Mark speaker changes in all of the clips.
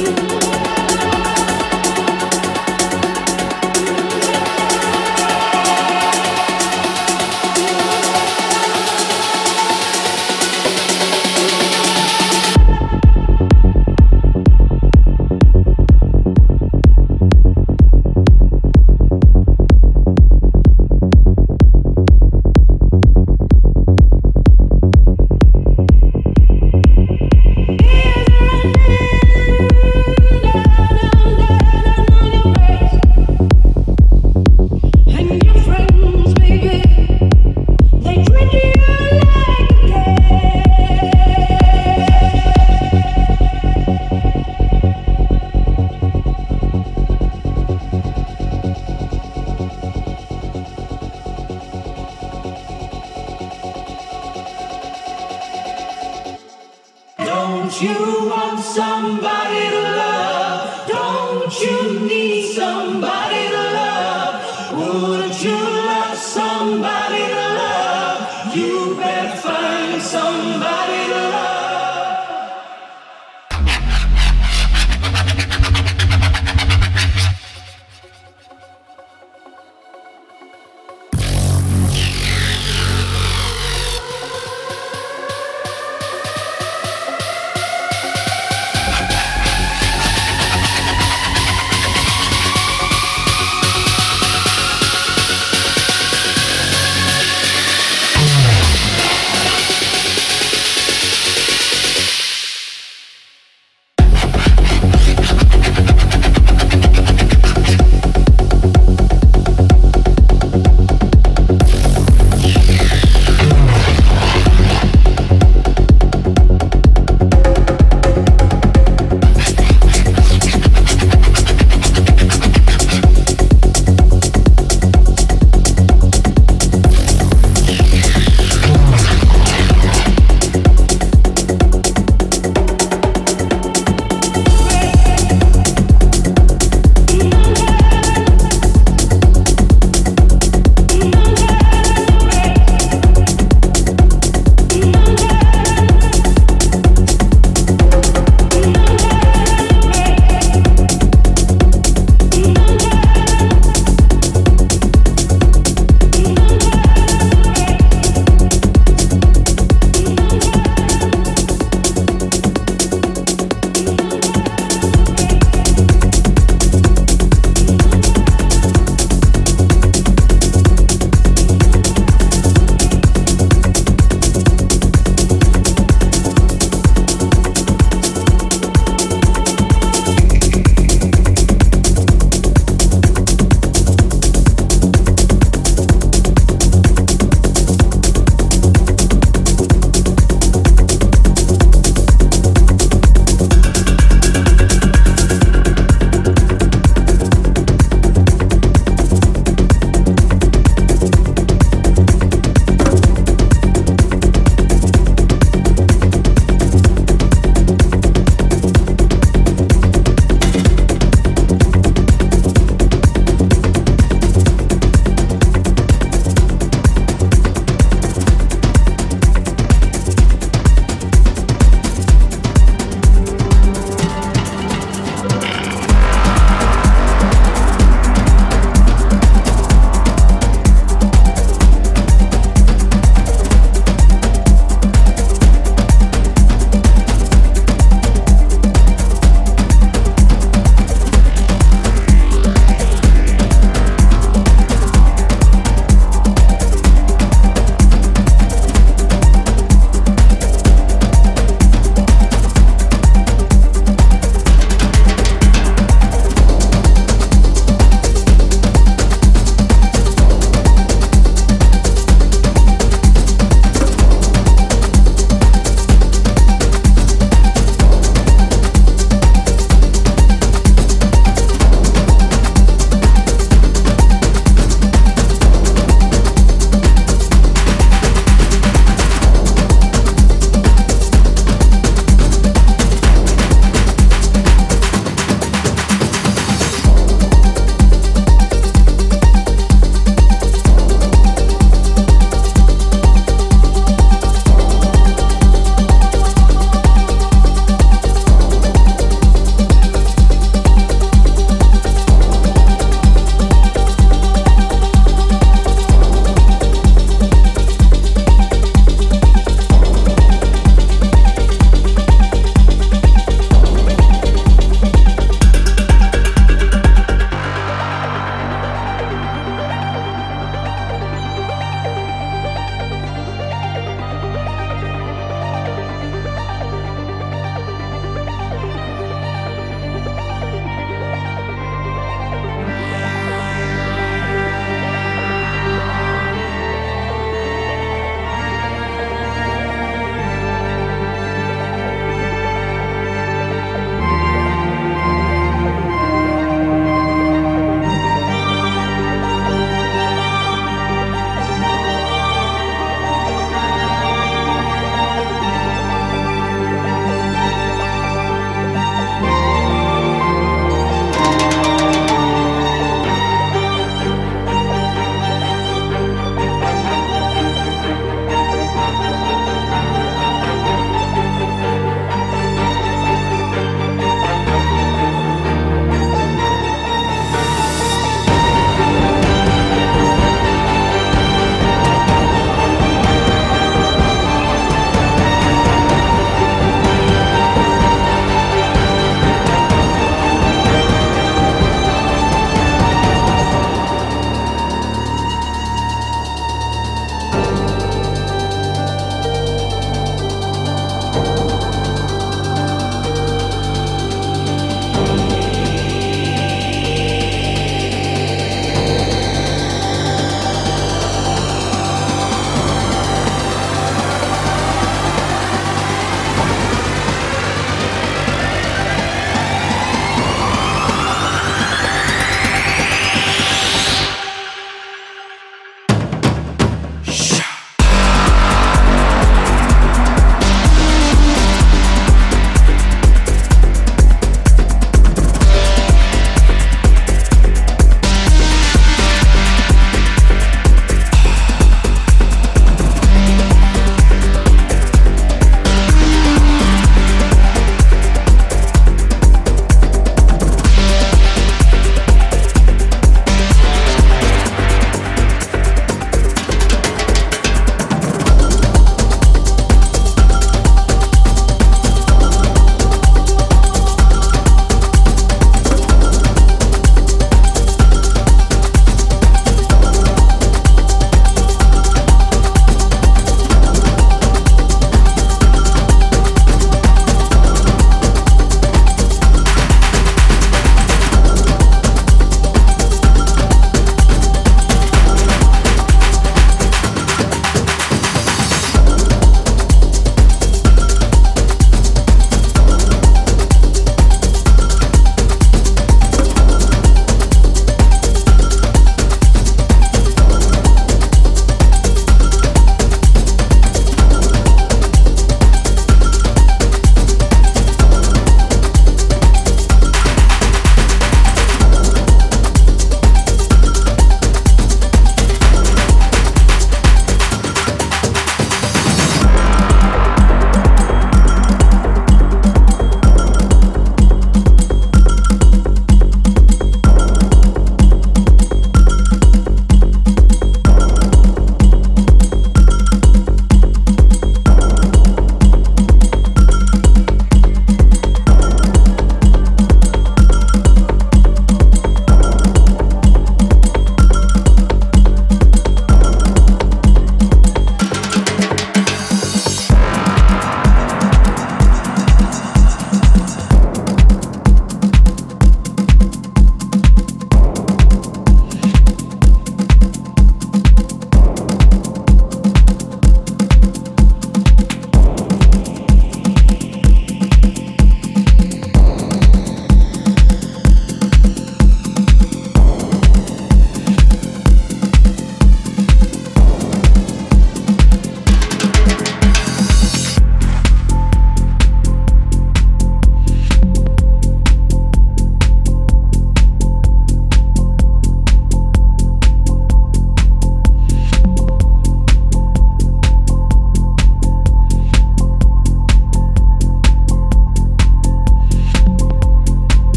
Speaker 1: you.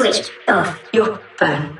Speaker 1: Switch off your phone.